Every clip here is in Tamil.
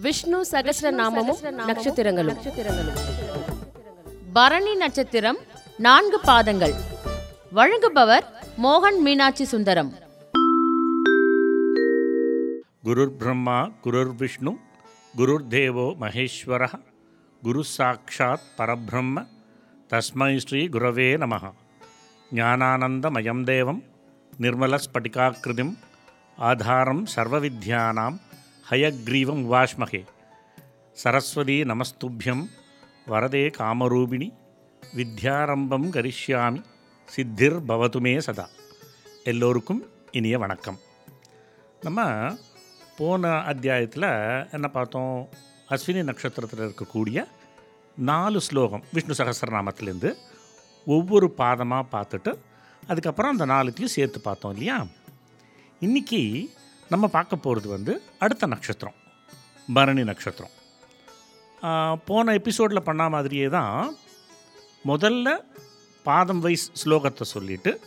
விஷ்ணு சகஸ்ரநாமமும் நட்சத்திரங்களும். பரணி நட்சத்திரம் நான்கு பாதங்கள். வழங்குபவர் மோகன் மீனாட்சி சுந்தரம். குருர் பிரம்மா குருர் விஷ்ணு குருர் தேவோ மகேஸ்வர குரு சாட்சாத் பரபிரம்ம தஸ்மை ஸ்ரீ குரவே நம. ஞானானந்தமயம் தேவம் நிர்மலஸ்பட்டிகாக்கிருதிம் ஆதாரம் சர்வவித்யானாம் ஹயக்ரீவம் வாஷ்மகே. சரஸ்வதி நமஸ்துபியம். வரதே காமரூபிணி. வித்யாரம்பம் கரிஷ்யாமி. சித்திர் பவதுமே சதா. எல்லோருக்கும் இனிய வணக்கம். நம்ம போன அத்தியாயத்தில் என்ன பார்த்தோம்? அஸ்வினி நட்சத்திரத்தில் இருக்கக்கூடிய நாலு ஸ்லோகம் விஷ்ணு சகஸ்ரநாமத்திலேருந்து ஒவ்வொரு பாதமாக பார்த்துட்டு அதுக்கப்புறம் அந்த நாலுத்தையும் சேர்த்து பார்த்தோம் இல்லையா? இன்றைக்கி நம்ம பார்க்க போகிறது வந்து அடுத்த நட்சத்திரம் பரணி நட்சத்திரம். போன எபிசோடில் பண்ண மாதிரியே தான் முதல்ல பாதம் வைஸ் ஸ்லோகத்தை சொல்லிவிட்டு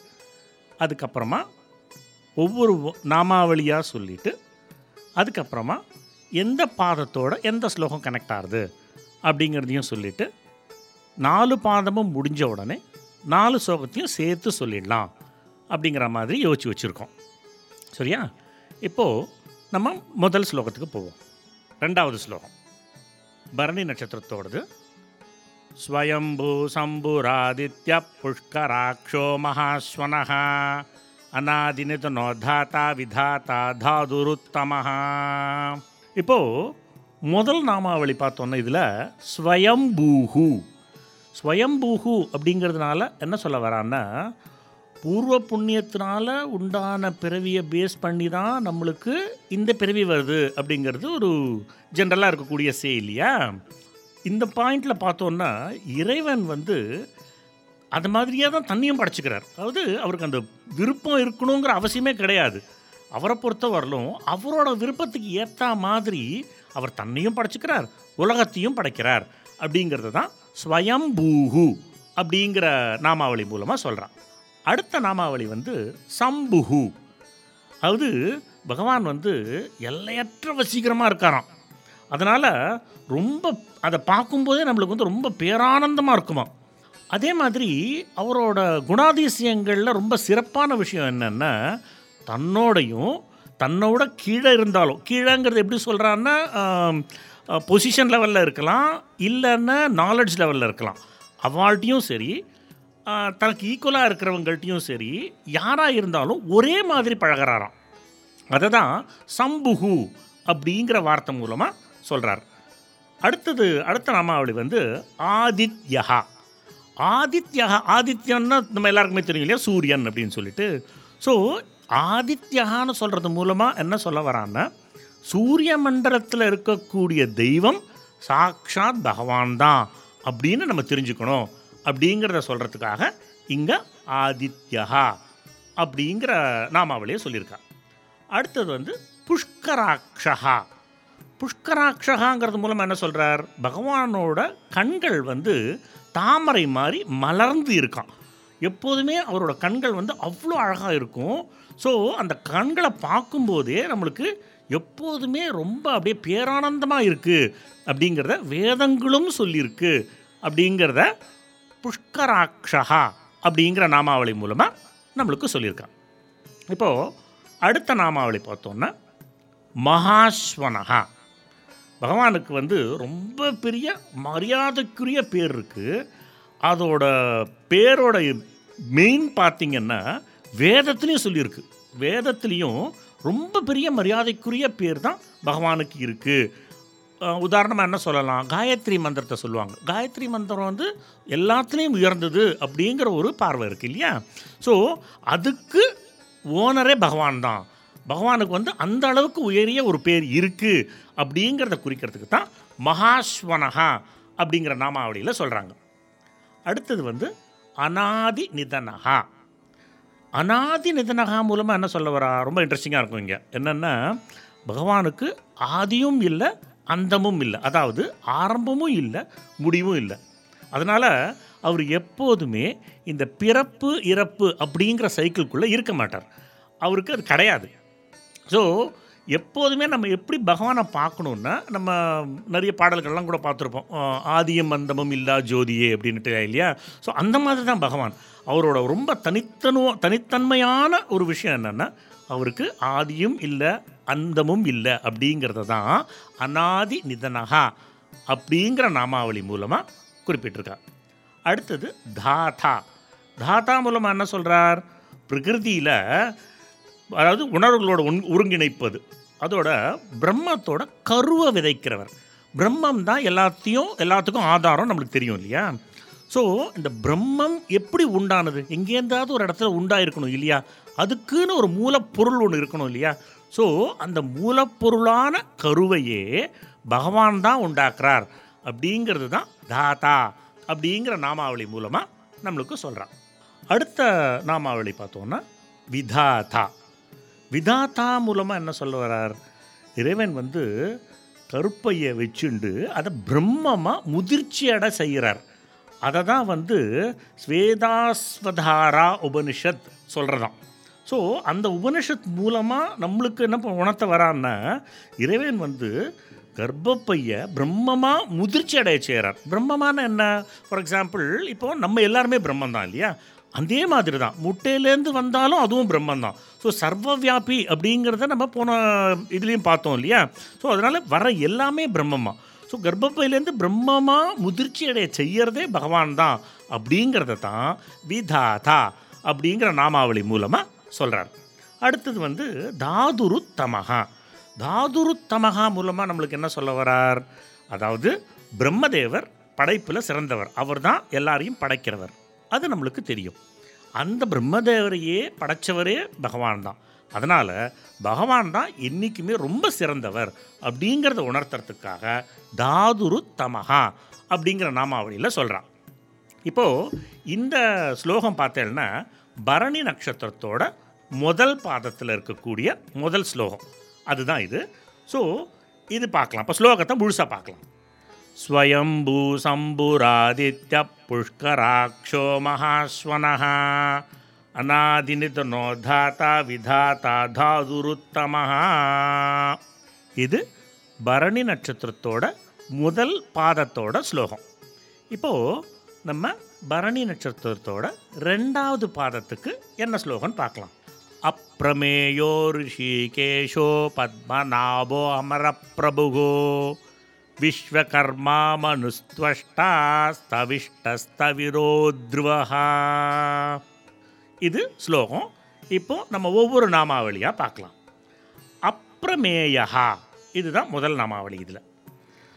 அதுக்கப்புறமா ஒவ்வொரு நாமாவளியாக சொல்லிவிட்டு அதுக்கப்புறமா எந்த பாதத்தோட எந்த ஸ்லோகம் கனெக்ட் ஆகுது அப்படிங்கிறதையும் சொல்லிவிட்டு நாலு பாதமும் முடிஞ்ச உடனே நாலு ஸ்லோகத்தையும் சேர்த்து சொல்லிடலாம் அப்படிங்கிற மாதிரி யோசிச்சு வச்சுருக்கோம். சரியா? இப்போது நம்ம முதல் ஸ்லோகத்துக்கு போவோம். ரெண்டாவது ஸ்லோகம். பரணி நட்சத்திரத்தோடது. ஸ்வயம்பூ சம்புராதித்ய புஷ்கராட்சோ மகாஸ்வனः அநாதினிதனோ தாத்தா விதாத்தா தாதுருத்தமஹா. இப்போது முதல் நாமாவளி பார்த்தோன்னா இதில் ஸ்வயம்பூஹு. ஸ்வயம்பூஹு அப்படிங்கிறதுனால என்ன சொல்ல வரான்னா பூர்வ புண்ணியத்தினால உண்டான பிறவியை பேஸ் பண்ணி தான் நம்மளுக்கு இந்த பிறவி வருது அப்படிங்கிறது ஒரு ஜென்ரலாக இருக்கக்கூடிய சே இல்லையா? இந்த பாயிண்டில் பார்த்தோன்னா இறைவன் வந்து அது மாதிரியே தான் தண்ணியும் படைச்சிக்கிறார். அதாவது அவருக்கு அந்த விருப்பம் இருக்கணுங்கிற அவசியமே கிடையாது. அவரை பொறுத்த வரலும் அவரோட விருப்பத்துக்கு ஏற்ற மாதிரி அவர் தன்னையும் படைச்சிக்கிறார் உலகத்தையும் படைக்கிறார் அப்படிங்கிறது தான் ஸ்வயம்பூஹு அப்படிங்கிற நாமாவளி மூலமாக சொல்கிறான் அடுத்த நாமாவளி வந்து சம்புஹு. அதாவது பகவான் வந்து எல்லையற்ற வசீகரமாக இருக்காராம். அதனால் ரொம்ப அதை பார்க்கும்போதே நம்மளுக்கு வந்து ரொம்ப பேரானந்தமாக இருக்குமா. அதே மாதிரி அவரோட குணாதிசயங்களில் ரொம்ப சிறப்பான விஷயம் என்னென்னா தன்னோடையும் தன்னோட கீழே இருந்தாலும் கீழேங்கிறது எப்படி சொல்கிறான்னா பொசிஷன் லெவலில் இருக்கலாம் இல்லைன்னா நாலெட்ஜ் லெவலில் இருக்கலாம். அவாள்கிட்டையும் சரி தனக்கு ஈக்குவலாக இருக்கிறவங்கள்ட்டையும் சரி யாராக இருந்தாலும் ஒரே மாதிரி பழகுறாராம். அதை தான் சம்புகு அப்படிங்கிற வார்த்தை மூலமாக சொல்கிறார் அடுத்தது அடுத்த நாமாவளி வந்து ஆதித்யஹா. ஆதித்யகா ஆதித்யன்னா நம்ம எல்லாருக்குமே தெரியும் இல்லையா? சூரியன் அப்படின்னு சொல்லிட்டு. ஸோ ஆதித்யகான்னு சொல்கிறது மூலமாக என்ன சொல்ல வரான்னா சூரிய மண்டலத்தில் இருக்கக்கூடிய தெய்வம் சாக்ஷாத் பகவான் தான் அப்படின்னு நம்ம தெரிஞ்சுக்கணும். அப்படிங்கிறத சொல்கிறதுக்காக இங்கே ஆதித்யஹா அப்படிங்கிற நாமாவளியை சொல்லியிருக்கா. அடுத்தது வந்து புஷ்கராட்சகா புஷ்கராட்சகாங்கிறது மூலமாக என்ன சொல்கிறார் பகவானோட கண்கள் வந்து தாமரை மாதிரி மலர்ந்து இருக்கான் எப்போதுமே அவரோட கண்கள் வந்து அவ்வளோ அழகாக இருக்கும். ஸோ அந்த கண்களை பார்க்கும்போதே நம்மளுக்கு எப்போதுமே ரொம்ப அப்படியே பேரானந்தமாக இருக்குது அப்படிங்கிறத வேதங்களும் சொல்லியிருக்கு. அப்படிங்கிறத புஷ்கராட்சா அப்படிங்கிற நாமாவளி மூலமாக நம்மளுக்கு சொல்லியிருக்கான் இப்போது அடுத்த நாமாவளி பார்த்தோன்னா மகாஸ்வனகா பகவானுக்கு வந்து ரொம்ப பெரிய மரியாதைக்குரிய பேர் இருக்குது அதோட பேரோட மெயின் பார்த்திங்கன்னா வேதத்துலேயும் சொல்லியிருக்கு. வேதத்துலேயும் ரொம்ப பெரிய மரியாதைக்குரிய பேர் தான் பகவானுக்கு இருக்குது உதாரணமாக என்ன சொல்லலாம்? காயத்ரி மந்திரத்தை சொல்லுவாங்க. காயத்ரி மந்திரம் வந்து எல்லாத்துலேயும் உயர்ந்தது அப்படிங்கிற ஒரு பார்வை இருக்குது இல்லையா? ஸோ அதுக்கு ஓனரே பகவான் தான். பகவானுக்கு வந்து அந்த அளவுக்கு உயரிய ஒரு பேர் இருக்குது அப்படிங்கிறத குறிக்கிறதுக்கு தான் மகாஸ்வனகா அப்படிங்கிற நாமாவளியில் சொல்கிறாங்க அடுத்தது வந்து அனாதி நிதனகா அனாதி நிதனகா மூலமாக என்ன சொல்ல வரா? ரொம்ப இன்ட்ரெஸ்டிங்காக இருக்கும் இங்கே. என்னென்னா பகவானுக்கு ஆதியும் இல்லை அந்தமும் இல்லை. அதாவது ஆரம்பமும் இல்லை முடிவும் இல்லை. அதனால் அவர் எப்போதுமே இந்த பிறப்பு இறப்பு அப்படிங்கிற சைக்கிள்குள்ளே இருக்க மாட்டார். அவருக்கு அது கிடையாது. ஸோ எப்போதுமே நம்ம எப்படி பகவானை பார்க்கணுன்னா நம்ம நிறைய பாடல்கள்லாம் கூட பார்த்துருப்போம். ஆதியம் அந்தமும் இல்லா ஜோதியே அப்படின்ட்டு இல்லையா? ஸோ அந்த மாதிரி தான் பகவான். அவரோட ரொம்ப தனித்தனுவ தனித்தன்மையான ஒரு விஷயம் என்னென்னா அவருக்கு ஆதியும் இல்லை அந்தமும் இல்லை அப்படிங்கிறத தான் அனாதி நிதனகா அப்படிங்கிற நாமாவளி மூலமாக குறிப்பிட்டிருக்கார் அடுத்தது தாதா. தாதா மூலமாக என்ன சொல்கிறார் பிரகிருதியில் அதாவது உணர்வுகளோட ஒன் ஒருங்கிணைப்பது. அதோட பிரம்மத்தோட கருவை விதைக்கிறவர். பிரம்மம் தான் எல்லாத்தையும் எல்லாத்துக்கும் ஆதாரம் நம்மளுக்கு தெரியும் இல்லையா? ஸோ இந்த பிரம்மம் எப்படி உண்டானது? எங்கேருந்தாவது ஒரு இடத்துல உண்டாயிருக்கணும் இல்லையா? அதுக்குன்னு ஒரு மூலப்பொருள் ஒன்று இருக்கணும் இல்லையா? ஸோ அந்த மூலப்பொருளான கருவையே பகவான் தான் உண்டாக்குறார். அப்படிங்கிறது தான் தாத்தா அப்படிங்கிற நாமாவளி மூலமாக நம்மளுக்கு சொல்கிறான் அடுத்த நாமாவளி பார்த்தோன்னா விதாதா விதாத்தா மூலமாக என்ன சொல்ல வரார் இறைவன் வந்து கருப்பையை வச்சுண்டு அதை பிரம்மமாக முதிர்ச்சியட செய்கிறார். அதை தான் வந்து ஸ்வேதாஸ்வதாரா உபனிஷத் சொல்கிறதான் ஸோ அந்த உபனிஷத் மூலமாக நம்மளுக்கு என்ன ப- உணர்த்த வரான்னா இறைவன் வந்து கர்ப்பப்பைய பிரம்மமாக முதிர்ச்சி அடைய செய்கிறார் பிரம்மமான என்ன? ஃபார் எக்ஸாம்பிள் இப்போ நம்ம எல்லாருமே பிரம்மம் தான் இல்லையா? அதே மாதிரி தான் முட்டையிலேருந்து வந்தாலும் அதுவும் பிரம்மம் தான் ஸோ சர்வவியாபி அப்படிங்கிறத நம்ம போன இதுலேயும் பார்த்தோம் இல்லையா? ஸோ அதனால் வர எல்லாமே பிரம்மமாக ஸோ கர்ப்பப்பையிலேருந்து பிரம்மமாக முதிர்ச்சி அடைய செய்யறதே பகவான் தான் அப்படிங்கிறத தான் விதாதா அப்படிங்கிற நாமாவளி மூலமாக சொல்கிறார் அடுத்தது வந்து தாதுரு தமகா தாதுரு தமகா மூலமாக நம்மளுக்கு என்ன சொல்ல வரார்? அதாவது பிரம்மதேவர் படைப்பில் சிறந்தவர். அவர் தான் எல்லாரையும் படைக்கிறவர். அது நம்மளுக்கு தெரியும். அந்த பிரம்மதேவரையே படைச்சவரே பகவான் தான். அதனால் பகவான் தான் என்றைக்குமே ரொம்ப சிறந்தவர் அப்படிங்கிறத உணர்த்துறதுக்காக தாதுரு தமகா அப்படிங்கிற நாமாவளியில் சொல்கிறான் இப்போது இந்த ஸ்லோகம் பார்த்தேன்னா பரணி நட்சத்திரத்தோட முதல் பாதத்தில் இருக்கக்கூடிய முதல் ஸ்லோகம். அதுதான் இது. ஸோ இது பார்க்கலாம். இப்போ ஸ்லோகத்தை முழுசாக பார்க்கலாம். ஸ்வயம்பூ சம்புராதித்ய புஷ்கராட்சோ மகாஸ்வனः அநாதினிதனோ தாத்தா விதாத்தா தாதுருத்தமஹா. இது பரணி நட்சத்திரத்தோட முதல் பாதத்தோட ஸ்லோகம். இப்போது நம்ம பரணி நட்சத்திரத்தோட ரெண்டாவது பாதத்துக்கு என்ன ஸ்லோகன் பார்க்கலாம். அப்பிரமேயோ ரிஷிகேஷோ பத்மநாபோ அமரப்பிரபுகோ விஸ்வகர்மா மனுஸ்துவஷ்டா ஸ்தவிஷ்டஸ்தவிரோத்ருவஹா இது ஸ்லோகம். இப்போ நம்ம ஒவ்வொரு நாமாவளியாக பார்க்கலாம். அப்பிரமேயா இதுதான் முதல் நாமாவளி இதில்.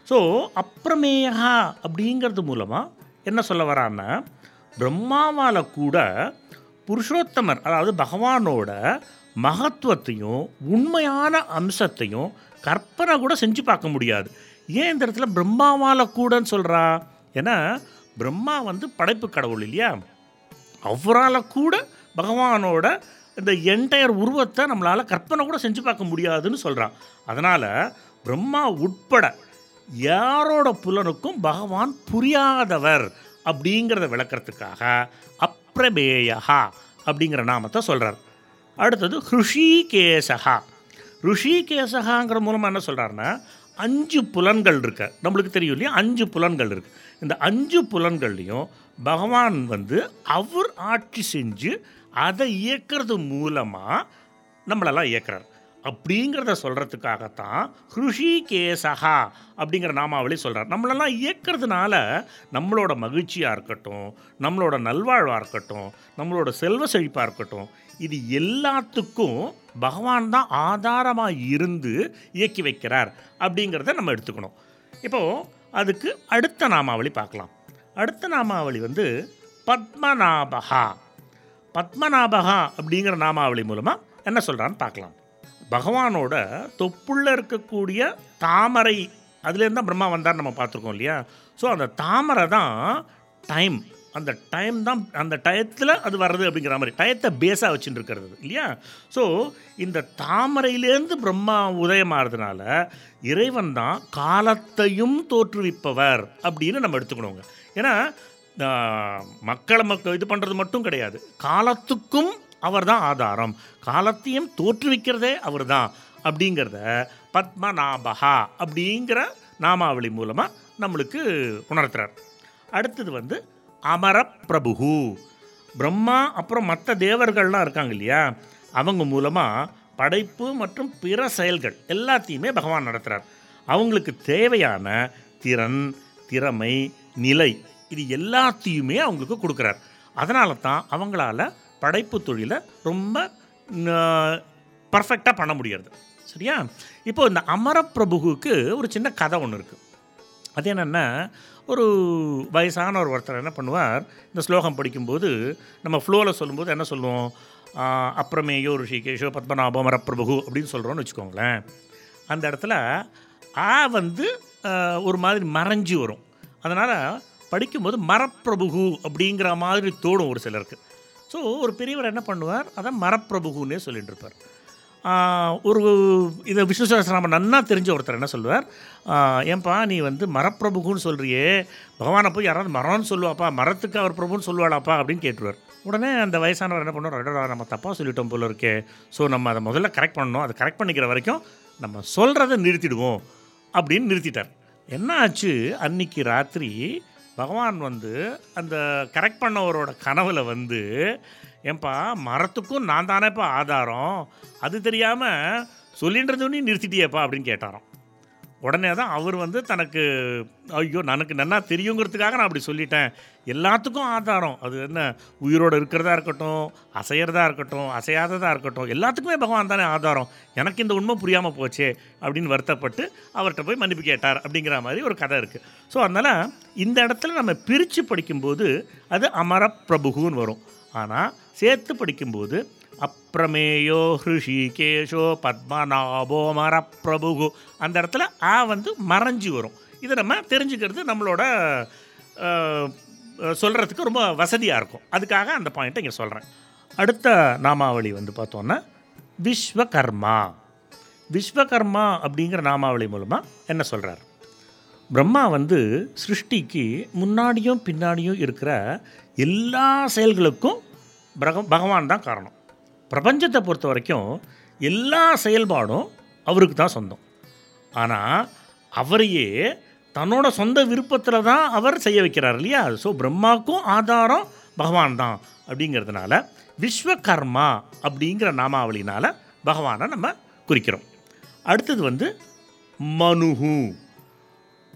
ஸோ அப்பிரமேயா அப்படிங்கிறது மூலமாக என்ன சொல்ல வரான்னா பிரம்மாவால் கூட புருஷோத்தமர் அதாவது பகவானோட மகத்துவத்தையும் உண்மையான அம்சத்தையும் கற்பனை கூட செஞ்சு பார்க்க முடியாது. ஏன் இந்த இடத்துல பிரம்மாவால் கூடன்னு சொல்கிறா ஏன்னா பிரம்மா வந்து படைப்பு கடவுள் இல்லையா? அவரால் கூட பகவானோட இந்த என்டையர் உருவத்தை நம்மளால் கற்பனை கூட செஞ்சு பார்க்க முடியாதுன்னு சொல்கிறான் அதனால் பிரம்மா உட்பட யாரோட புலனுக்கும் பகவான் புரியாதவர் அப்படிங்கிறத விளக்கிறதுக்காக அப்ரபேயா அப்படிங்கிற நாமத்தை சொல்கிறார் அடுத்தது ஹிருஷிகேசகா ருஷிகேசகாங்கிற மூலமாக என்ன சொல்கிறாருன்னா அஞ்சு புலன்கள் இருக்க. நம்மளுக்கு தெரியும் இல்லையா? அஞ்சு புலன்கள் இருக்குது இந்த அஞ்சு புலன்கள்லையும் பகவான் வந்து அவர் ஆட்சி செஞ்சு அதை இயக்கிறது மூலமாக நம்மளெல்லாம் இயக்கிறார். அப்படிங்கிறத சொல்கிறதுக்காகத்தான் ஹிருஷிகேசகா அப்படிங்கிற நாமாவளி சொல்கிறார் நம்மளெல்லாம் இயக்கிறதுனால நம்மளோட மகிழ்ச்சியாக இருக்கட்டும் நம்மளோட நல்வாழ்வாக இருக்கட்டும் நம்மளோட செல்வ செழிப்பாக இருக்கட்டும் இது எல்லாத்துக்கும் பகவான் தான் ஆதாரமாக இருந்து இயக்கி வைக்கிறார் அப்படிங்கிறத நம்ம எடுத்துக்கணும். இப்போது அதுக்கு அடுத்த நாமாவளி பார்க்கலாம். அடுத்த நாமாவளி வந்து பத்மநாபகா. பத்மநாபகா அப்படிங்கிற நாமாவளி மூலமாக என்ன சொல்கிறான்னு பார்க்கலாம். பகவானோட தொப்புள்ள இருக்கக்கூடிய தாமரை அதுலேருந்து தான் பிரம்மா வந்தார் நம்ம பார்த்துருக்கோம் இல்லையா? ஸோ அந்த தாமரை தான் டைம் அந்த டைம் தான் அந்த டயத்தில் அது வர்றது அப்படிங்கிற மாதிரி டயத்தை பேஸாக வச்சுட்டு இருக்கிறது இல்லையா? ஸோ இந்த தாமரையிலேருந்து பிரம்மா உதயமாகிறதுனால இறைவன் தான் காலத்தையும் தோற்றுவிப்பவர் அப்படின்னு நம்ம எடுத்துக்கணுங்க. ஏன்னா மக்களை மக்கள் இது பண்ணுறது மட்டும் கிடையாது. காலத்துக்கும் அவர் தான் ஆதாரம். காலத்தையும் தோற்றுவிக்கிறதே அவர் தான் அப்படிங்கிறத பத்மநாபகா அப்படிங்கிற நாமாவளி மூலமாக நம்மளுக்கு உணர்த்துறார். அடுத்தது வந்து அமரப்பிரபுகு பிரம்மா அப்புறம் மற்ற தேவர்கள்லாம் இருக்காங்க இல்லையா? அவங்க மூலமாக படைப்பு மற்றும் பிற செயல்கள் எல்லாத்தையுமே பகவான் நடத்துகிறார் அவங்களுக்கு தேவையான திறன் திறமை நிலை இது எல்லாத்தையுமே அவங்களுக்கு கொடுக்குறார். அதனால தான் அவங்களால படைப்பு தொழிலை ரொம்ப பர்ஃபெக்டாக பண்ண முடியாது சரியா? இப்போ இந்த அமரப்பிரபுவுக்கு ஒரு சின்ன கதை ஒன்று இருக்குது அது என்னென்னா ஒரு வயசான ஒரு ஒருத்தர் என்ன பண்ணுவார் இந்த ஸ்லோகம் படிக்கும்போது நம்ம ஃப்ளோவில் சொல்லும்போது என்ன சொல்லுவோம்? அப்புறமேயோ ரிஷிகேஷோ பத்மநாபம் மரப்பிரபு அப்படின்னு சொல்கிறோன்னு வச்சுக்கோங்களேன். அந்த இடத்துல ஆ வந்து ஒரு மாதிரி மறைஞ்சு வரும். அதனால் படிக்கும்போது மரப்பிரபு அப்படிங்கிற மாதிரி தோடும் ஒரு சிலருக்கு. ஸோ ஒரு பெரியவர் என்ன பண்ணுவார்? அதான் மரப்பிரபுகுன்னே சொல்லிட்டு இருப்பார் ஒரு இதை விஷ்ணு சகஸ்ரநாமம் நன்னா தெரிஞ்ச ஒருத்தர் என்ன சொல்லுவார்? ஏன்பா நீ வந்து மரப்பிரபுகுன்னு சொல்கிறியே பகவானை போய் யாராவது மரம்னு சொல்லுவாப்பா மரத்துக்கு அவர் பிரபுன்னு சொல்லுவாளாப்பா அப்படின்னு கேட்டுருவார். உடனே அந்த வயசானவர் என்ன பண்ணுவார்? அடடா நம்ம தப்பாக சொல்லிட்டோம் போல இருக்கே. ஸோ நம்ம அதை முதல்ல கரெக்ட் பண்ணணும். அதை கரெக்ட் பண்ணிக்கிற வரைக்கும் நம்ம சொல்கிறத நிறுத்திடுவோம் அப்படின்னு நிறுத்திட்டார். என்ன ஆச்சு? அன்னைக்கு ராத்திரி பகவான் வந்து அந்த கரெக்ட் பண்ணவரோட கனவில் வந்து ஏன்பா மரத்துக்கும் நான் தானேப்பா ஆதாரம் அது தெரியாமல் சொல்லின்றதுன்னு நிறுத்திட்டியேப்பா அப்படின்னு கேட்டாராம். உடனே தான் அவர் வந்து தனக்கு ஐயோ எனக்கு நன்னா தெரியுங்கிறதுக்காக நான் அப்படி சொல்லிட்டேன். எல்லாத்துக்கும் ஆதாரம். அது என்ன உயிரோடு இருக்கிறதா இருக்கட்டும் அசையிறதா இருக்கட்டும் அசையாததாக இருக்கட்டும் எல்லாத்துக்குமே பகவான் தானே ஆதாரம். எனக்கு இந்த உண்மை புரியாமல் போச்சே அப்படின்னு வருத்தப்பட்டு அவர்கிட்ட போய் மன்னிப்பு கேட்டார் அப்படிங்கிற மாதிரி ஒரு கதை இருக்குது ஸோ அதனால் இந்த இடத்துல நம்ம பிரித்து படிக்கும்போது அது அமரப்பிரபுகுன்னு வரும். ஆனால் சேர்த்து படிக்கும்போது அப்ரமேயோ ஹிருஷிகேஷோ பத்மநாபோ மரப்பிரபுகு. அந்த இடத்துல ஆ வந்து மறைஞ்சு வரும். இதை நம்ம தெரிஞ்சுக்கிறது நம்மளோட சொல்கிறதுக்கு ரொம்ப வசதியாக இருக்கும். அதுக்காக அந்த பாயிண்ட்டை இங்கே சொல்கிறேன் அடுத்த நாமாவளி வந்து பார்த்தோன்னா விஸ்வகர்மா. விஸ்வகர்மா அப்படிங்கிற நாமாவளி மூலமாக என்ன சொல்கிறார் பிரம்மா வந்து சிருஷ்டிக்கு முன்னாடியும் பின்னாடியும் இருக்கிற எல்லா செயல்களுக்கும் பிரக பகவான் தான் காரணம். பிரபஞ்சத்தை பொறுத்த வரைக்கும் எல்லா செயல்பாடும் அவருக்கு தான் சொந்தம். ஆனால் அவரையே தன்னோட சொந்த விருப்பத்தில் தான் அவர் செய்ய வைக்கிறார் இல்லையா? ஸோ பிரம்மாவுக்கும் ஆதாரம் பகவான் தான் அப்படிங்கிறதுனால விஸ்வகர்மா அப்படிங்கிற நாமாவளினால் பகவானை நம்ம குறிக்கிறோம். அடுத்தது வந்து மனுஹு.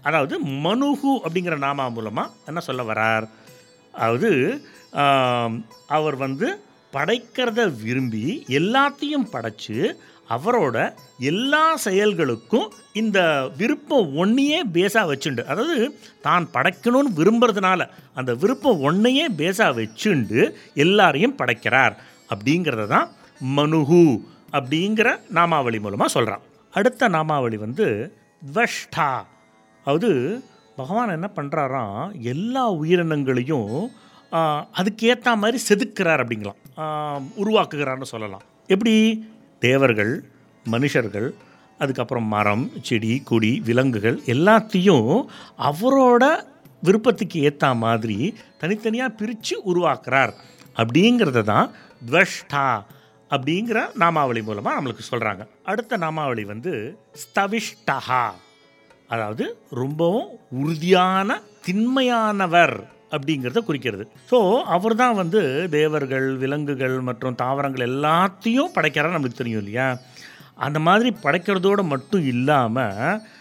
அதாவது மனுஹு அப்படிங்கிற நாமா மூலமாக என்ன சொல்ல வரார்? அதாவது அவர் வந்து படைக்கிறத விரும்பி எல்லாத்தையும் படைச்சு அவரோட எல்லா செயல்களுக்கும் இந்த விருப்பம் ஒன்றையே பேஸாக வச்சுண்டு. அதாவது தான் படைக்கணும்னு விரும்புறதுனால அந்த விருப்பம் ஒன்றையே பேஸாக வச்சுண்டு எல்லாரையும் படைக்கிறார். அப்படிங்கிறத தான் மனுஹு அப்படிங்கிற நாமாவளி மூலமாக சொல்கிறான் அடுத்த நாமாவளி வந்து துவஷ்டா. அதாவது பகவான் என்ன பண்ணுறாராம் எல்லா உயிரினங்களையும் அதுக்கேற்ற மாதிரி செதுக்கிறார் அப்படிங்களாம் உருவாக்குகிறான்னு சொல்லலாம். எப்படி? தேவர்கள் மனுஷர்கள் அதுக்கப்புறம் மரம் செடி கொடி விலங்குகள் எல்லாத்தையும் அவரோட விருப்பத்துக்கு ஏற்ற மாதிரி தனித்தனியாக பிரித்து உருவாக்குறார். அப்படிங்கிறத தான் துவஷ்டா அப்படிங்கிற நாமாவளி மூலமாக நம்மளுக்கு சொல்கிறாங்க அடுத்த நாமாவளி வந்து ஸ்தவிஷ்டஹா. அதாவது ரொம்பவும் உறுதியான திண்மையானவர். அப்படிங்கிறத குறிக்கிறது. ஸோ அவர் தான் வந்து தேவர்கள் விலங்குகள் மற்றும் தாவரங்கள் எல்லாத்தையும் படைக்கிறார் நம்மளுக்கு தெரியும் இல்லையா? அந்த மாதிரி படைக்கிறதோடு மட்டும் இல்லாமல்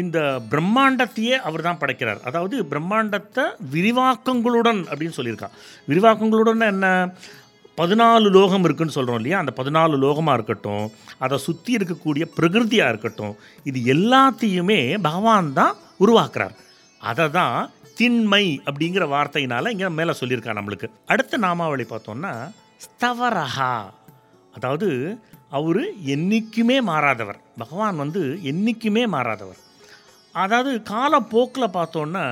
இந்த பிரம்மாண்டத்தையே அவர் தான் படைக்கிறார். அதாவது பிரம்மாண்டத்தை விரிவாக்கங்களுடன் அப்படின்னு சொல்லியிருக்கான். விரிவாக்கங்களுடன் என்ன? பதினாலு லோகம் இருக்குன்னு சொல்கிறோம் இல்லையா? அந்த பதினாலு லோகமாக இருக்கட்டும் அதை சுற்றி இருக்கக்கூடிய பிரகிருதியாக இருக்கட்டும் இது எல்லாத்தையுமே பகவான் தான் உருவாக்குறார். அதை தான் திண்மை அப்படிங்கிற வார்த்தையினால் இங்கே மேலே சொல்லியிருக்கார் நம்மளுக்கு. அடுத்த நாமாவளி பார்த்தோம்னா ஸ்தவரஹா. அதாவது அவர் என்றைக்குமே மாறாதவர். பகவான் வந்து என்றைக்குமே மாறாதவர். அதாவது காலப்போக்கில் பார்த்தோன்னா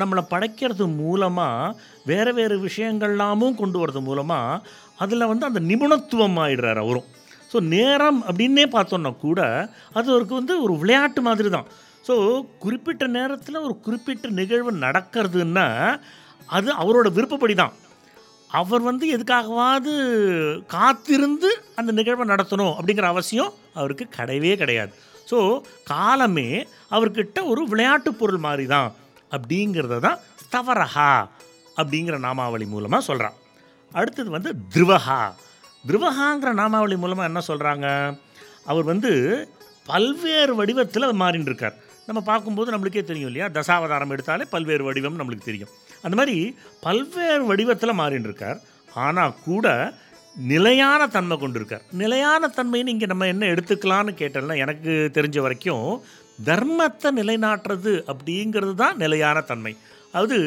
நம்மளை படைக்கிறது மூலமாக வேறு வேறு விஷயங்கள்லாமும் கொண்டு வர்றது மூலமாக அதில் வந்து அந்த நிபுணத்துவம் ஆயிடுறாரு அவரும். ஸோ நேரம் அப்படின்னே பார்த்தோன்னா கூட அது அவருக்கு வந்து ஒரு விளையாட்டு மாதிரி தான் ஸோ குறிப்பிட்ட நேரத்தில் ஒரு குறிப்பிட்ட நிகழ்வு நடக்கிறதுன்னா அது அவரோட விருப்பப்படி தான் அவர் வந்து எதுக்காகவாவது காத்திருந்து அந்த நிகழ்வை நடத்தணும் அப்படிங்கிற அவசியம் அவருக்கு கிடையவே கிடையாது. ஸோ காலமே அவர்கிட்ட ஒரு விளையாட்டு பொருள் மாதிரி தான் அப்படிங்கிறத தான் ஸ்தவரஹா அப்படிங்கிற நாமாவளி மூலமாக சொல்கிறான் அடுத்தது வந்து திருவஹா. திருவஹாங்கிற நாமாவளி மூலமாக என்ன சொல்கிறாங்க அவர் வந்து பல்வேறு வடிவத்தில் மாறின்னு இருக்கார். நம்ம பார்க்கும்போது நம்மளுக்கே தெரியும் இல்லையா? தசாவதாரம் எடுத்தாலே பல்வேறு வடிவம் நம்மளுக்கு தெரியும். அந்த மாதிரி பல்வேறு வடிவத்தில் மாறின்னு இருக்கார் ஆனால் கூட நிலையான தன்மை கொண்டிருக்கார். நிலையான தன்மைன்னு இங்கே நம்ம என்ன எடுத்துக்கலான்னு கேட்டோம்னா எனக்கு தெரிஞ்ச வரைக்கும் தர்மத்தை நிலைநாட்டுறது அப்படிங்கிறது தான் நிலையான தன்மை. அது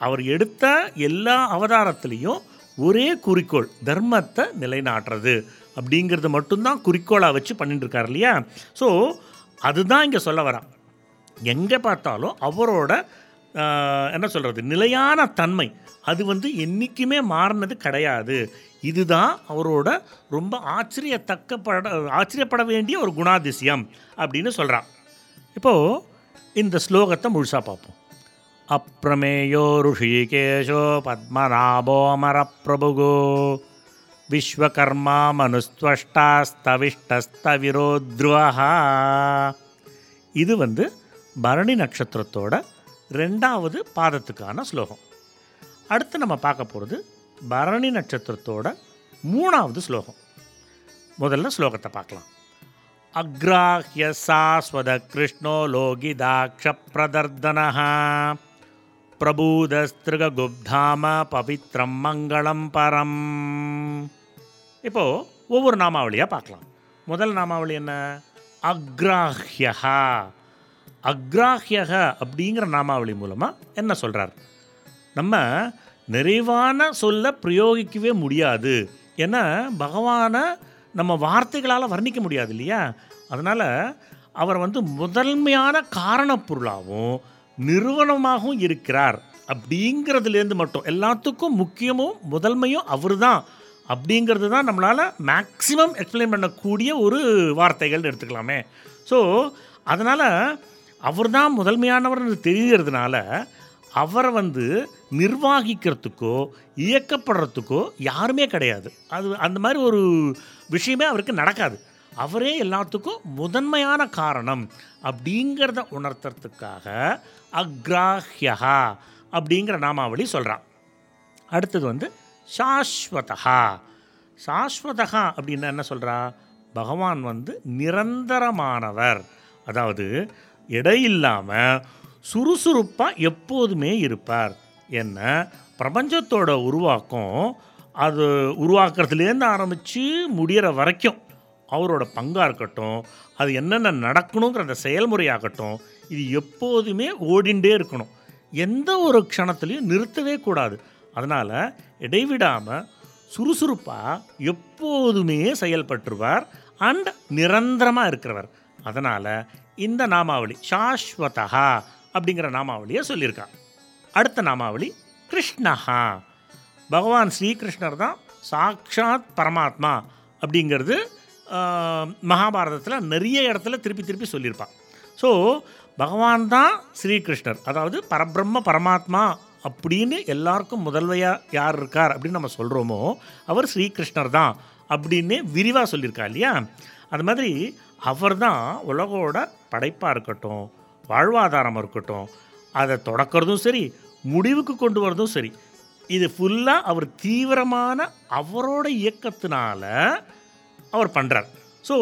அவர் எடுத்த எல்லா அவதாரத்துலேயும் ஒரே குறிக்கோள் தர்மத்தை நிலைநாட்டுறது அப்படிங்கிறது மட்டும்தான் குறிக்கோளாக வச்சு பண்ணிட்டுருக்கார் இல்லையா? ஸோ அதுதான் இங்கே சொல்ல வரான் எங்கே பார்த்தாலும் அவரோட என்ன சொல்கிறது நிலையான தன்மை அது வந்து என்றைக்குமே மாறினது கிடையாது. இதுதான் அவரோட ரொம்ப ஆச்சரியத்தக்கப்பட ஆச்சரியப்பட வேண்டிய ஒரு குணாதிசயம் அப்படின்னு சொல்கிறான் இப்போது இந்த ஸ்லோகத்தை முழுசாக பார்ப்போம். அப்பிரமேயோ ருஷிகேஷோ பத்மநாபோமரப்பிரபுகோ விஸ்வகர்மா மனுஸ்துவஷ்டாஸ்தவிஷ்டஸ்தவிரோத்ருவஹா இது வந்து பரணி நட்சத்திரத்தோட ரெண்டாவது பாதத்துக்கான ஸ்லோகம். அடுத்து நம்ம பார்க்க போகிறது பரணி நட்சத்திரத்தோட மூணாவது ஸ்லோகம். முதல்ல ஸ்லோகத்தை பார்க்கலாம். அக்ராஹ்ய சாஸ்வத கிருஷ்ணோ லோகிதாட்ச பிரதர்தன பிரபூதஸ்திருகுப்தாம பவித்ரம் மங்களம் பரம். இப்போது ஒவ்வொரு நாமாவளியாக பார்க்கலாம். முதல் நாமாவளி என்ன? அக்ராஹ்யஹா. அக்ராஹ்யக அப்படிங்கிற நாமாவளி மூலமாக என்ன சொல்கிறார் நம்ம நிறைவான சொல்ல பிரயோகிக்கவே முடியாது. ஏன்னா பகவானை நம்ம வார்த்தைகளால் வர்ணிக்க முடியாது இல்லையா? அதனால் அவர் வந்து முதன்மையான காரணப்பொருளாகவும் நிறுவனமாகவும் இருக்கிறார். அப்படிங்கிறதுலேருந்து மட்டும் எல்லாத்துக்கும் முக்கியமும் முதன்மையும் அவர் தான் அப்படிங்கிறது தான் நம்மளால் மேக்ஸிமம் எக்ஸ்பிளைன் பண்ணக்கூடிய ஒரு வார்த்தைகள்னு எடுத்துக்கலாமே. ஸோ அதனால் அவர் தான் முதன்மையானவர்னு தெரிகிறதுனால அவரை வந்து நிர்வாகிக்கிறதுக்கோ இயக்கப்படுறதுக்கோ யாருமே கிடையாது. அது அந்த மாதிரி ஒரு விஷயமே அவருக்கு நடக்காது. அவரே எல்லாத்துக்கும் முதன்மையான காரணம் அப்படிங்கிறத உணர்த்துறதுக்காக அக்ராஹ்யஹா அப்படிங்கிற நாமாவளி சொல்கிறான் அடுத்தது வந்து சாஸ்வதா சாஸ்வதா அப்படின்னா என்ன சொல்கிறா பகவான் வந்து நிரந்தரமானவர். அதாவது இடையில்லாமல் சுறுசுறுப்பாக எப்போதுமே இருப்பார். என்ன? பிரபஞ்சத்தோட உருவாக்கம் அது உருவாக்குறதுலேருந்து ஆரம்பித்து முடிகிற வரைக்கும் அவரோட பங்காக இருக்கட்டும் அது என்னென்ன நடக்கணுங்கிற அந்த செயல்முறையாகட்டும் இது எப்போதுமே ஓடிண்டே இருக்கணும். எந்த ஒரு க்ஷணத்துலையும் நிறுத்தவே கூடாது. அதனால் இடைவிடாமல் சுறுசுறுப்பாக எப்போதுமே செயல்பட்டுருவார் அண்ட் நிரந்தரமாக இருக்கிறவர். அதனால் இந்த நாமாவளி சாஸ்வதா அப்படிங்கிற நாமாவளியை சொல்லியிருக்கான் அடுத்த நாமாவளி கிருஷ்ணஹா. பகவான் ஸ்ரீகிருஷ்ணர் தான் சாக்ஷாத் பரமாத்மா அப்படிங்கிறது மகாபாரதத்தில் நிறைய இடத்துல திருப்பி திருப்பி சொல்லியிருப்பான் ஸோ பகவான் தான் ஸ்ரீகிருஷ்ணர். அதாவது பரபிரம்ம பரமாத்மா அப்படின்னு எல்லாருக்கும் முதல்வையாக யார் இருக்கார் அப்படின்னு நம்ம சொல்கிறோமோ அவர் ஸ்ரீகிருஷ்ணர் தான் அப்படின்னு விரிவாக சொல்லியிருக்கா இல்லையா? அது மாதிரி அவர் தான் உலகோட படைப்பாக இருக்கட்டும் வாழ்வாதாரம் இருக்கட்டும் அதை தொடக்கிறதும் சரி முடிவுக்கு கொண்டு வரதும் சரி. இது ஃபுல்லாக அவர் தீவிரமான அவரோட இயக்கத்தினால அவர் பண்ணுறார் ஸோ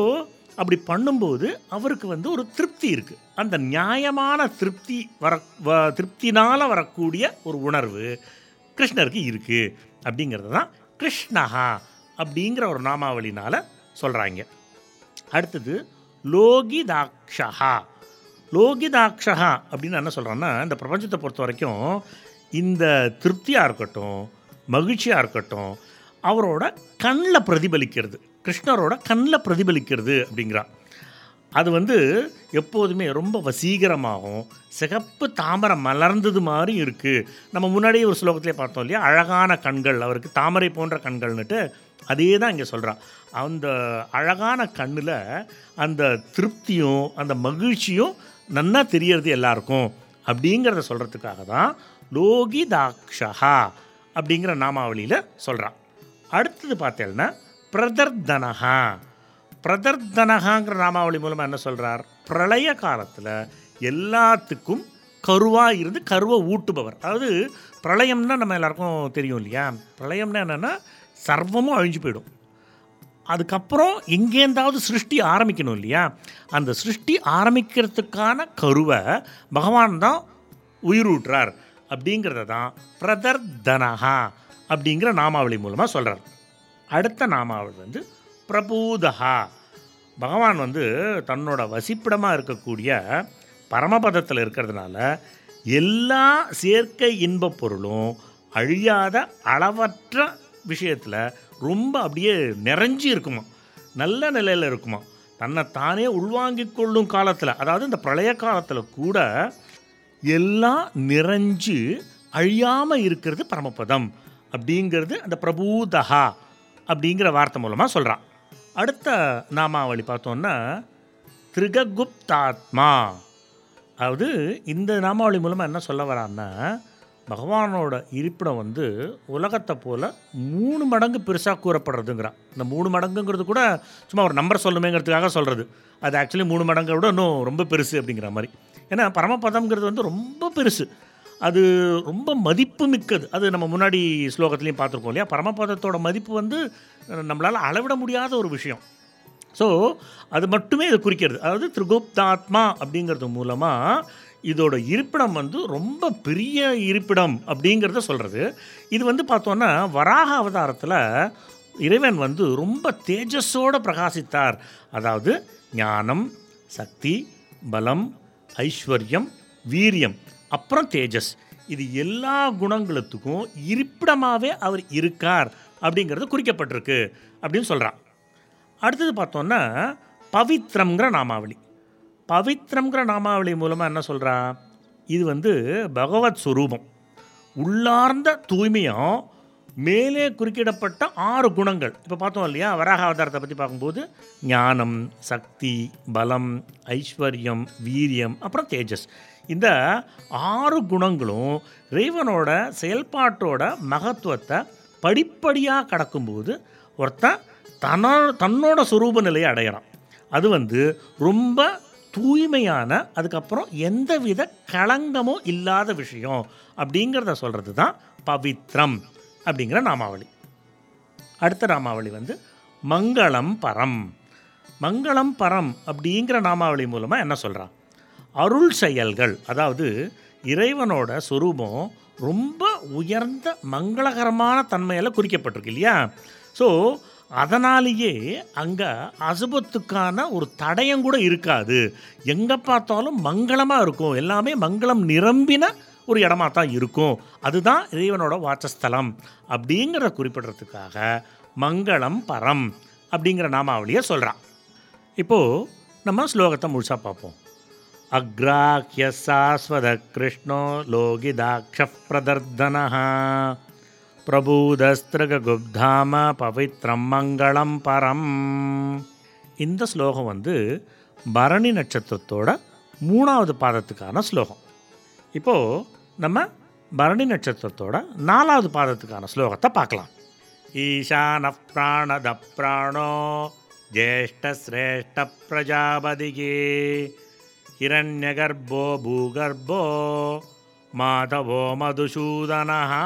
அப்படி பண்ணும்போது அவருக்கு வந்து ஒரு திருப்தி இருக்குது அந்த நியாயமான திருப்தி வர வ திருப்தினால் வரக்கூடிய ஒரு உணர்வு கிருஷ்ணருக்கு இருக்குது அப்படிங்கிறது தான் கிருஷ்ணஹா அப்படிங்கிற ஒரு நாமாவளினால் சொல்கிறாங்க அடுத்தது லோகிதாக்ஷா லோகிதாக்ஷா அப்படின்னு என்ன சொல்கிறான்னா இந்த பிரபஞ்சத்தை பொறுத்த வரைக்கும் இந்த திருப்தியாக இருக்கட்டும் மகிழ்ச்சியாக இருக்கட்டும் அவரோட கண்ணில் பிரதிபலிக்கிறது கிருஷ்ணரோட கண்ணில் பிரதிபலிக்கிறது அப்படிங்கிறா. அது வந்து எப்போதுமே ரொம்ப வசீகரமாகவும் சிகப்பு தாமரை மலர்ந்தது மாதிரி இருக்குது நம்ம முன்னாடியே ஒரு ஸ்லோகத்திலே பார்த்தோம் இல்லையா அழகான கண்கள் அவருக்கு தாமரை போன்ற கண்கள்னுட்டு அதே தான் இங்கே சொல்கிறான் அந்த அழகான கண்ணில் அந்த திருப்தியும் அந்த மகிழ்ச்சியும் நன்னா தெரியறது எல்லாருக்கும். அப்படிங்கிறத சொல்கிறதுக்காக தான் லோகிதாக்ஷா அப்படிங்கிற நாமாவளியில் சொல்கிறான் அடுத்தது பார்த்தேன்னா பிரதர்தனஹா. பிரதர்தனகாங்கிற நாமாவளி மூலமாக என்ன சொல்கிறார் பிரளய காலத்தில் எல்லாத்துக்கும் கருவாக இருந்து கருவை ஊட்டுபவர். அதாவது பிரளயம்னா நம்ம எல்லாருக்கும் தெரியும் இல்லையா? பிரளயம்னா என்னென்னா சர்வமும் அழிஞ்சு போயிடும். அதுக்கப்புறம் எங்கேருந்தாவது சிருஷ்டி ஆரம்பிக்கணும் இல்லையா? அந்த சிருஷ்டி ஆரம்பிக்கிறதுக்கான கருவை பகவான் தான் உயிரூட்டுறார். அப்படிங்கிறத தான் பிரதர் தனஹா அப்படிங்கிற நாமாவளி மூலமாக சொல்கிறார் அடுத்த நாமாவளி வந்து பிரபூதஹா. பகவான் வந்து தன்னோட வசிப்பிடமாக இருக்கக்கூடிய பரமபதத்தில் இருக்கிறதுனால எல்லா செயற்கை இன்பப் பொருளும் அழியாத அளவற்ற விஷயத்தில் ரொம்ப அப்படியே நிறைஞ்சி இருக்குமா? நல்ல நிலையில் இருக்குமா? தன்னை தானே உள்வாங்கிக் கொள்ளும் காலத்தில் அதாவது இந்த பிரளய காலத்தில் கூட எல்லாம் நிறைஞ்சு அழியாமல் இருக்கிறது பரமபதம் அப்படிங்கிறது அந்த பிரபூதஹா அப்படிங்கிற வார்த்தை மூலமாக சொல்கிறான் அடுத்த நாமாவளி பார்த்தோன்னா திருககுப்தாத்மா. அதாவது இந்த நாமாவளி மூலமாக என்ன சொல்ல வரான்னா பகவானோட இருப்பிடம் வந்து உலகத்தை போல் மூணு மடங்கு பெருசாக கூறப்படுறதுங்கிறான். இந்த மூணு மடங்குங்கிறது கூட சும்மா ஒரு நம்பர் சொல்லுமேங்கிறதுக்காக சொல்கிறது அது ஆக்சுவலி மூணு மடங்கை விட இன்னும் ரொம்ப பெருசு அப்படிங்கிற மாதிரி. ஏன்னா பரமபதம்ங்கிறது வந்து ரொம்ப பெருசு. அது ரொம்ப மதிப்பு மிக்கது. அது நம்ம முன்னாடி ஸ்லோகத்துலேயும் பார்த்துருக்கோம் இல்லையா? பரமபதத்தோட மதிப்பு வந்து நம்மளால் அளவிட முடியாத ஒரு விஷயம். ஸோ அது மட்டுமே இதை குறிக்கிறது. அதாவது திரிகுப்தாத்மா அப்படிங்கிறது மூலமாக இதோட இருப்பிடம் வந்து ரொம்ப பெரிய இருப்பிடம் அப்படிங்கிறத சொல்கிறது இது வந்து பார்த்தோன்னா வராக அவதாரத்தில் இறைவன் வந்து ரொம்ப தேஜஸோடு பிரகாசித்தார். அதாவது ஞானம் சக்தி பலம் ஐஸ்வர்யம் வீரியம் அப்புறம் தேஜஸ். இது எல்லா குணங்களுக்கும் இருப்பிடமாகவே அவர் இருக்கார் அப்படிங்கிறது குறிக்கப்பட்டிருக்கு அப்படின்னு சொல்கிறான் அடுத்தது பார்த்தோன்னா பவித்ரம்ங்கிற நாமாவளி. பவித்ரம்ங்கிற நாமாவளி மூலமாக என்ன சொல்கிறா இது வந்து பகவத் சுரூபம். உள்ளார்ந்த தூய்மையும் மேலே குறுக்கிடப்பட்ட ஆறு குணங்கள். இப்போ பார்த்தோம் இல்லையா? வராக அவதாரத்தை பற்றி பார்க்கும்போது ஞானம் சக்தி பலம் ஐஸ்வர்யம் வீரியம் அப்புறம் தேஜஸ். இந்த ஆறு குணங்களும் இறைவனோட செயல்பாட்டோட மகத்துவத்தை படிப்படியாக கடக்கும்போது ஒருத்தன் தன தன்னோட சுரூப நிலையை அடையிறான். அது வந்து ரொம்ப தூய்மையான அதுக்கப்புறம் எந்தவித களங்கமும் இல்லாத விஷயம் அப்படிங்கிறத சொல்கிறது தான் பவித்ரம் அப்படிங்கிற நாமாவளி. அடுத்த நாமாவளி வந்து மங்களம் பரம். மங்களம் பரம் அப்படிங்கிற நாமாவளி மூலமாக என்ன சொல்கிறான் அருள் செயல்கள் அதாவது இறைவனோட சொரூபம் ரொம்ப உயர்ந்த மங்களகரமான தன்மையில் குறிக்கப்பட்டிருக்கு இல்லையா? ஸோ அதனாலேயே அங்கே அசுபத்துக்கான ஒரு தடயம் கூட இருக்காது. எங்கே பார்த்தாலும் மங்களமாக இருக்கும். எல்லாமே மங்களம் நிரம்பின ஒரு இடமா தான் இருக்கும். அதுதான் இறைவனோட வாசஸ்தலம் அப்படிங்கிற குறிப்பிடுறதுக்காக மங்களம் பரம் அப்படிங்கிற நாமாவளியை சொல்கிறான் இப்போது நம்ம ஸ்லோகத்தை முழுசாக பார்ப்போம். அக்ராஹ்ய சாஸ்வத கிருஷ்ணோ லோகிதாட்ச பிரதர்தனா பிரபூதஸ்திரகுப்தாம பவித்ரம் மங்களம் பரம். இந்த ஸ்லோகம் வந்து பரணி நட்சத்திரத்தோட மூணாவது பாதத்துக்கான ஸ்லோகம். இப்போது நம்ம பரணி நட்சத்திரத்தோட நாலாவது பாதத்துக்கான ஸ்லோகத்தை பார்க்கலாம். ஈசான பிராணத பிராணோ ஜேஷ்டசிரேஷ்ட பிரஜாபதிகே. ஹிரண்யகர்ப்போ பூகர்ப்போ மாதவோ மதுசூதனஹா.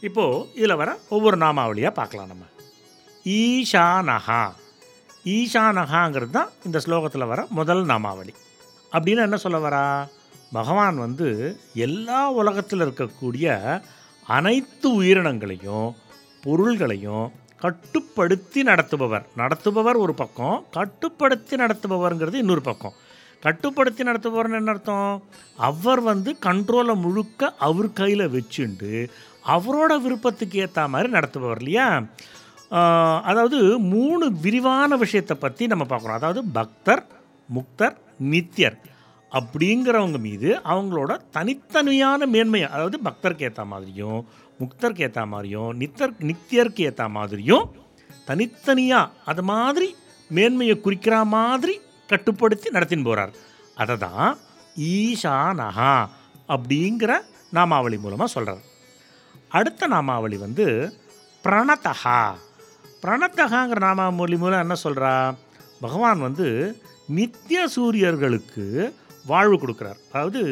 இப்போது இதில் வர ஒவ்வொரு நாமாவளியாக பார்க்கலாம் நம்ம. ஈஷானஹா. ஈஷானஹாங்கிறது தான் இந்த ஸ்லோகத்தில் வர முதல் நாமாவளி. அப்படின்னு என்ன சொல்ல வரா? பகவான் வந்து எல்லா உலகத்தில் இருக்கக்கூடிய அனைத்து உயிரினங்களையும் பொருள்களையும் கட்டுப்படுத்தி நடத்துபவர். நடத்துபவர் ஒரு பக்கம் கட்டுப்படுத்தி நடத்துபவர்ங்கிறது இன்னொரு பக்கம். கட்டுப்படுத்தி நடத்துபவர்னு என்ன அர்த்தம்? அவர் வந்து கண்ட்ரோலை முழுக்க அவர் கையில் வச்சுண்டு அவரோட விருப்பத்துக்கு ஏற்ற மாதிரி நடத்துபவர் இல்லையா? அதாவது மூணு விரிவான விஷயத்தை பற்றி நம்ம பார்க்குறோம் அதாவது பக்தர் முக்தர் நித்தியர் அப்படிங்கிறவங்க மீது அவங்களோட தனித்தனியான மேன்மையை அதாவது பக்தருக்கு ஏற்ற மாதிரியும் முக்தருக்கு ஏற்ற மாதிரியும் நித்தர் நித்தியருக்கு ஏற்ற மாதிரியும் தனித்தனியாக அது மாதிரி மேன்மையை குறிக்கிற மாதிரி கட்டுப்படுத்தி நடத்தின்னு போகிறார் அதை தான் ஈஷானஹா அப்படிங்கிற நாமாவளி மூலமாக சொல்கிறார் அடுத்த நாமாவளி வந்து பிரணதஹா. பிரணத்தகாங்கிற நாமாவளி மூலம் என்ன சொல்கிறா பகவான் வந்து நித்திய சூரியர்களுக்கு வாழ்வு கொடுக்குறார். அதாவது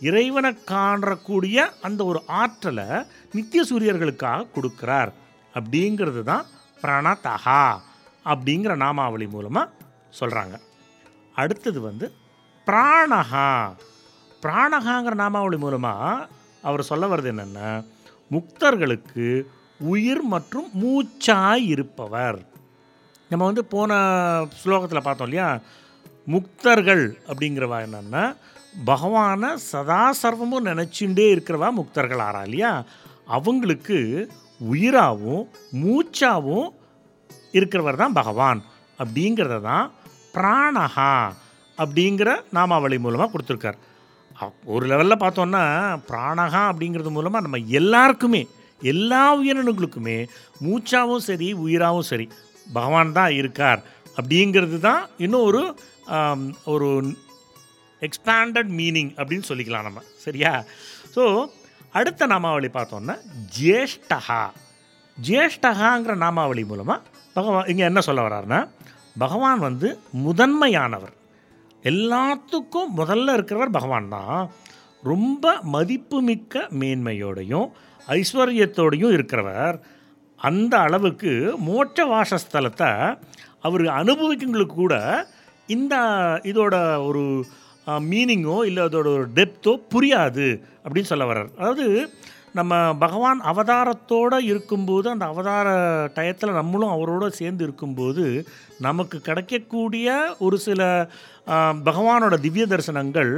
இறைவனை காணக்கூடிய அந்த ஒரு ஆற்றலை நித்திய சூரியர்களுக்காக கொடுக்குறார். அப்படிங்கிறது தான் பிரணதகா அப்படிங்கிற நாமாவளி மூலமாக சொல்கிறாங்க அடுத்தது வந்து பிராணஹா. பிராணஹாங்கிற நாமாவளி மூலமாக அவர் சொல்ல வர்றது என்னென்னா முக்தர்களுக்கு உயிர் மற்றும் மூச்சாய் இருப்பவர். நம்ம வந்து போன ஸ்லோகத்தில் பார்த்தோம் இல்லையா? முக்தர்கள் அப்படிங்கிறவா என்னென்னா பகவானை சதா சர்வமும் நினச்சிண்டே இருக்கிறவா முக்தர்கள் ஆறா இல்லையா? அவங்களுக்கு உயிராகவும் மூச்சாவும் இருக்கிறவர் தான் பகவான் அப்படிங்கிறத தான் பிராணஹா அப்படிங்கிற நாமாவளி மூலமாக கொடுத்துருக்கார். ஒரு லெவலில் பார்த்தோன்னா பிராணஹா அப்படிங்கிறது மூலமாக நம்ம எல்லாருக்குமே எல்லா உயிரினங்களுக்குமே மூச்சாவும் சரி உயிராகவும் சரி பகவான் தான் இருக்கார் அப்படிங்கிறது தான் இன்னும் ஒரு ஒரு எக்ஸ்பேண்டட் மீனிங் அப்படின்னு சொல்லிக்கலாம் நம்ம. சரியா? ஸோ அடுத்த நாமாவளி பார்த்தோன்னா ஜேஷ்டஹா. ஜேஷ்டஹாங்கிற நாமாவளி மூலமாக பகவான் இங்கே என்ன சொல்ல வர்றாருன்னா பகவான் வந்து முதன்மையானவர். எல்லாத்துக்கும் முதல்ல இருக்கிறவர் பகவான் தான். ரொம்ப மதிப்புமிக்க மேன்மையோடையும் ஐஸ்வர்யத்தோடையும் இருக்கிறவர். அந்த அளவுக்கு மோட்ச வாசஸ்தலத்தை அவர் அனுபவிக்கங்களுக்கு கூட இந்த இதோட ஒரு மீனிங்கோ இல்லை அதோட ஒரு டெப்த்தோ புரியாது அப்படின்னு சொல்ல வர்றார். அதாவது நம்ம பகவான் அவதாரத்தோடு இருக்கும்போது அந்த அவதார டயத்தில் நம்மளும் அவரோட சேர்ந்து இருக்கும்போது நமக்கு கிடைக்கக்கூடிய ஒரு சில பகவானோட திவ்ய தரிசனங்கள்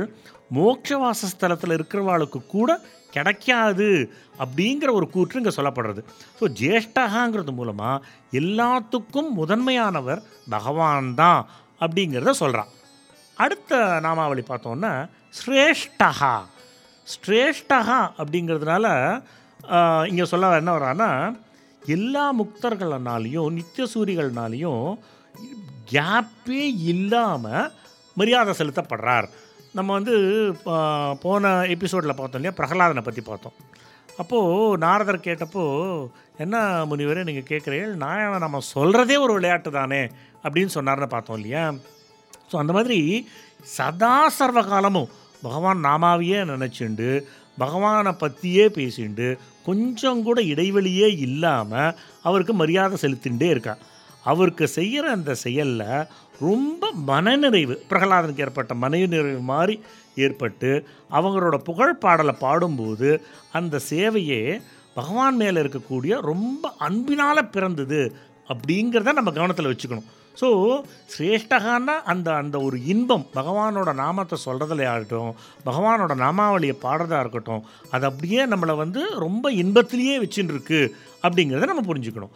மோட்ச வாசஸ்தலத்தில் இருக்கிறவாளுக்கு கூட கிடைக்காது அப்படிங்கிற ஒரு கூற்று இங்கே சொல்லப்படுறது. ஸோ ஜேஷ்டகாங்கிறது மூலமாக எல்லாத்துக்கும் முதன்மையானவர் பகவான் தான் அப்படிங்கிறத சொல்கிறான் அடுத்த நாமாவளி பார்த்தோன்னா ஸ்ரேஷ்டகா. ஸ்ரேஷ்டகா அப்படிங்கிறதுனால இங்கே சொல்ல என்ன வரான்னா எல்லா முக்தர்கள்னாலையும் நித்திய சூரிகள்னாலையும் கேப்பே இல்லாமல் மரியாதை செலுத்தப்படுறார். நம்ம வந்து போன எபிசோடில் பார்த்தோம் இல்லையா பிரகலாதனை பற்றி பார்த்தோம். அப்போது நாரதர் கேட்டப்போ என்ன முனிவரே நீங்கள் கேட்குறீங்க நான் நம்ம சொல்கிறதே ஒரு விளையாட்டு தானே? அப்படின்னு சொன்னார்னு பார்த்தோம் இல்லையா? ஸோ அந்த மாதிரி சதா சர்வ காலமும் பகவான் நாமாவையே நினச்சிண்டு பகவானை பற்றியே பேசிண்டு கொஞ்சம் கூட இடைவெளியே இல்லாமல் அவருக்கு மரியாதை செலுத்திண்டே இருக்கா அவருக்கு செய்கிற அந்த செயலில் ரொம்ப மனநிறைவு பிரகலாதனுக்கு ஏற்பட்ட மனநிறைவு மாதிரி ஏற்பட்டு அவங்களோட புகழ் பாடலை பாடும்போது அந்த சேவையே பகவான் மேலே இருக்கக்கூடிய ரொம்ப அன்பினால் பிறந்தது அப்படிங்கிறத நம்ம கவனத்தில் வச்சுக்கணும். ஸோ சிரேஷ்டகான்னா அந்த அந்த ஒரு இன்பம் பகவானோட நாமத்தை சொல்கிறதுல ஆகட்டும் பகவானோட நாமாவளியை பாடுறதா இருக்கட்டும் அது அப்படியே நம்மளை வந்து ரொம்ப இன்பத்திலேயே வச்சுட்டு இருக்கு அப்படிங்கிறத நம்ம புரிஞ்சுக்கணும்.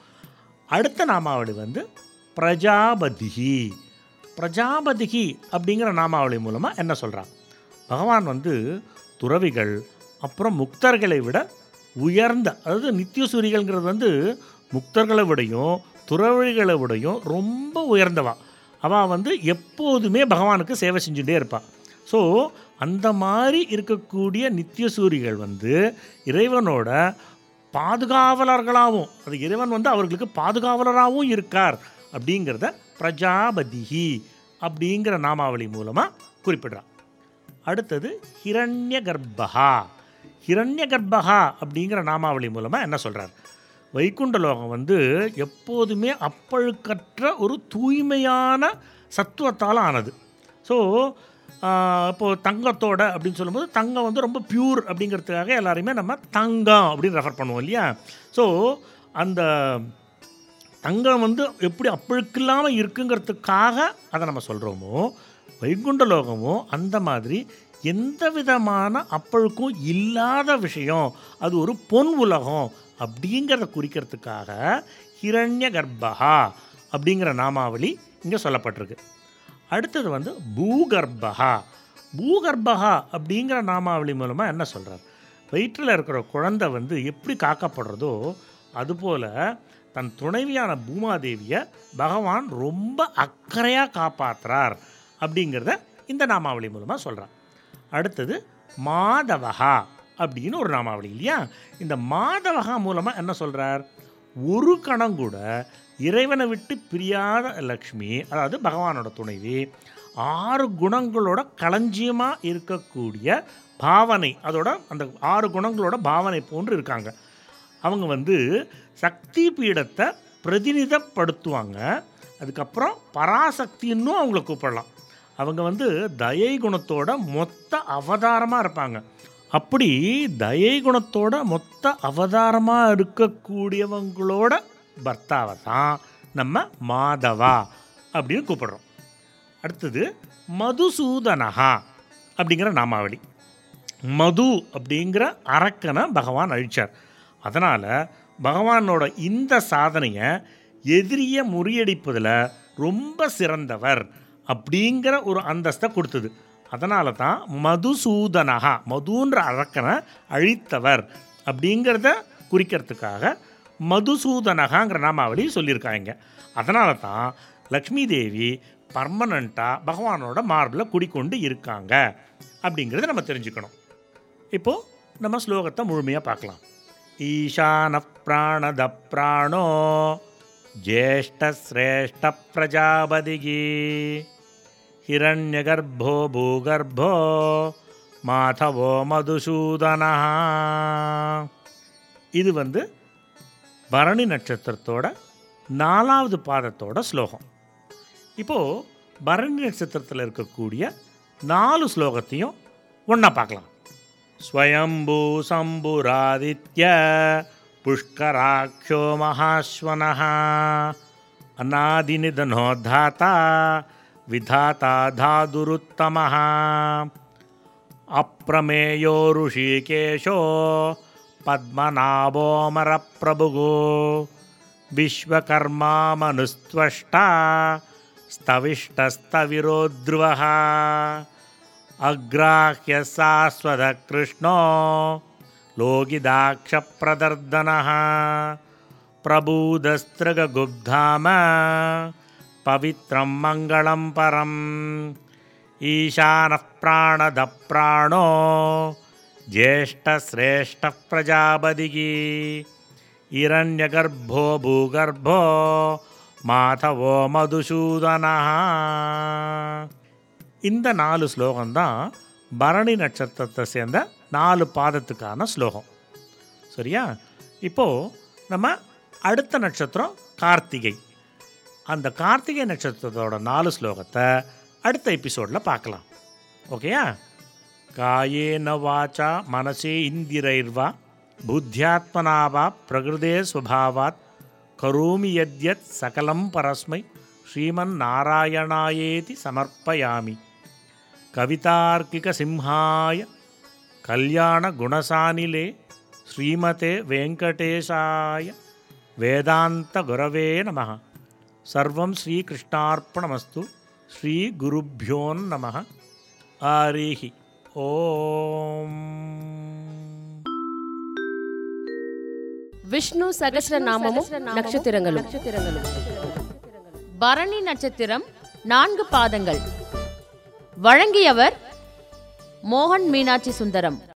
அடுத்த நாமாவளி வந்து பிரஜாபதிகி பிரஜாபதிகி அப்படிங்கிற நாமாவளி மூலமாக என்ன சொல்கிறான் பகவான் வந்து துறவிகள் அப்புறம் முக்தர்களை விட உயர்ந்த அதாவது நித்தியசூரிகள்ங்கிறது வந்து முக்தர்களை விடையும் துறவிகளை விடையும் ரொம்ப உயர்ந்தவா. அவள் வந்து எப்போதுமே பகவானுக்கு சேவை செஞ்சுட்டே இருப்பாள் ஸோ அந்த மாதிரி இருக்கக்கூடிய நித்தியசூரிகள் வந்து இறைவனோட பாதுகாவலர்களாகவும் அது இறைவன் வந்து அவர்களுக்கு பாதுகாவலராகவும் இருக்கார் அப்படிங்கிறத பிரஜாபதிஹி அப்படிங்கிற நாமாவளி மூலமாக குறிப்பிடுறான் அடுத்தது ஹிரண்ய கர்ப்பகா ஹிரண்ய கர்ப்பகா அப்படிங்கிற நாமாவளி மூலமாக என்ன சொல்கிறார் வைகுண்ட லோகம் வந்து எப்போதுமே அப்பழுக்கற்ற ஒரு தூய்மையான சத்துவத்தால் ஆனது. ஸோ இப்போது தங்கத்தோட அப்படின்னு சொல்லும்போது தங்கம் வந்து ரொம்ப பியூர் அப்படிங்கிறதுக்காக எல்லாரையுமே நம்ம தங்கம் அப்படின்னு ரெஃபர் பண்ணுவோம் இல்லையா? ஸோ அந்த தங்கம் வந்து எப்படி அப்பழுக்கு இல்லாமல் இருக்குங்கிறதுக்காக அதை நம்ம சொல்கிறோமோ வைகுண்ட லோகமோ அந்த மாதிரி எந்த விதமான அப்பழுக்கும் இல்லாத விஷயம். அது ஒரு பொன் உலகம். அப்படிங்கிறத குறிக்கிறதுக்காக ஹிரண்ய கர்ப்பகா அப்படிங்கிற நாமாவளி இங்கே சொல்லப்பட்டிருக்கு. அடுத்தது வந்து பூகர்பகா பூகர்பகா அப்படிங்கிற நாமாவளி மூலமாக என்ன சொல்கிறார் வயிற்றில் இருக்கிற குழந்தை வந்து எப்படி காக்கப்படுறதோ அதுபோல் தன் துணைவியான பூமாதேவியை பகவான் ரொம்ப அக்கறையாக காப்பாற்றுறார் அப்படிங்கிறத இந்த நாமாவளி மூலமாக சொல்கிறார் அடுத்தது மாதவகா. அப்படின்னு ஒரு நாமாவளி இல்லையா? இந்த மாதவகா மூலமாக என்ன சொல்கிறார் ஒரு கணம் கூட இறைவனை விட்டு பிரியாத லக்ஷ்மி அதாவது பகவானோட துணைவி ஆறு குணங்களோட களஞ்சியமாக இருக்கக்கூடிய பாவனை அதோட அந்த ஆறு குணங்களோட பாவனை போன்று இருக்காங்க. அவங்க வந்து சக்தி பீடத்தை பிரதிநிதப்படுத்துவாங்க. அதுக்கப்புறம் பராசக்தின்னு அவங்கள கூப்பிடலாம். அவங்க வந்து தயை குணத்தோட மொத்த அவதாரமாக இருப்பாங்க. அப்படி தயை குணத்தோட மொத்த அவதாரமாக இருக்கக்கூடியவங்களோட பர்த்தாவை தான் நம்ம மாதவா அப்படின்னு கூப்பிடுறோம். அடுத்தது மதுசூதனஹா அப்படிங்கிற நாமாவளி. மது அப்படிங்கிற அரக்கனை பகவான் அழிச்சார். அதனால் பகவானோட இந்த சாதனையை எதிரியை முறியடிப்பதில் ரொம்ப சிறந்தவர் அப்படிங்கிற ஒரு அந்தஸ்தை கொடுத்தது. அதனால தான் மதுசூதனகா மதுன்ற அரக்கனை அழித்தவர் அப்படிங்கிறத குறிக்கிறதுக்காக மதுசூதனகாங்கிற நாமாவளி சொல்லியிருக்காங்க. அதனால தான் லக்ஷ்மி தேவி பர்மனண்ட்டாக பகவானோட மார்பில் குடிக்கொண்டு இருக்காங்க அப்படிங்கிறத நம்ம தெரிஞ்சுக்கணும். இப்போது நம்ம ஸ்லோகத்தை முழுமையாக பார்க்கலாம். ஈசான பிராணத பிராணோ ஜேஷ்டஸ்ரேஷ்ட பிரஜாபதிகி. ஹிரண்யகர்ப்போ பூகர்ப்போ மாதவோ மதுசூதனா இது வந்து பரணி நட்சத்திரத்தோட நாலாவது பாதத்தோட ஸ்லோகம். இப்போது பரணி நட்சத்திரத்தில் இருக்கக்கூடிய நாலு ஸ்லோகத்தையும் ஒன்றா பார்க்கலாம். ஸ்வயம்பூ சம்புராதித்ய புஷ்கராட்சோ மகாஸ்வனः அநாதிநிதனோ विधाता धादुरुत्तमः। अप्रमेयो ऋषिकेशो पद्मनाभोमरप्रभुः विश्वकर्मा मनुस्त्वष्टा स्तविष्टस्तविरुध्रुवः। अग्राह्य शाश्वतकृष्णो लोकिदाक्षप्रदर्दनः प्रबूदस्रगुब्धाम पवित्रं मङ्गलं परम् ईशानः प्राणदः प्राणो ज्येष्ठश्रेष्ठः प्रजापतिः இரண்யகர்ப்போ பூகர்ப்போ மாதவோ மதுசூதனா இந்த நாலு ஸ்லோகம்தான் பரணி நட்சத்திரத்தை சேர்ந்த நாலு பாதத்துக்கான ஸ்லோகம் சரியா இப்போது நம்ம அடுத்த நட்சத்திரம் கார்த்திகை அந்த கார்த்திகை நட்சத்திரத்தோட நாலு ஸ்லோகத்தை அடுத்த எபிசோடில் பார்க்கலாம். ஓகேயா காயேன வாச்சா மனசே இந்திரைர்வா புத்தியாத்மனாவா பிரகிருதே சுபாவாத் கரோமி யத்யத் சகலம் பரஸ்மை ஸ்ரீமன் நாராயணாயேதி சமர்ப்பயாமி. கவிதார்க்கிக சிம்ஹாய கல்யாண குணசானிலே ஸ்ரீமதே வெங்கடேஷாய வேதாந்த குரவே நமகா சர்வம் ஸ்ரீகிருஷ்ணார்ப்பணமஸ்து ஸ்ரீ குருப்பியோன் நம ஆரேஹி ஓம். விஷ்ணு சகசர நாமமும் நட்சத்திரங்களும் நட்சத்திரங்களும். பரணி நட்சத்திரம் நான்கு பாதங்கள். வழங்கியவர் மோகன் மீனாட்சி சுந்தரம்.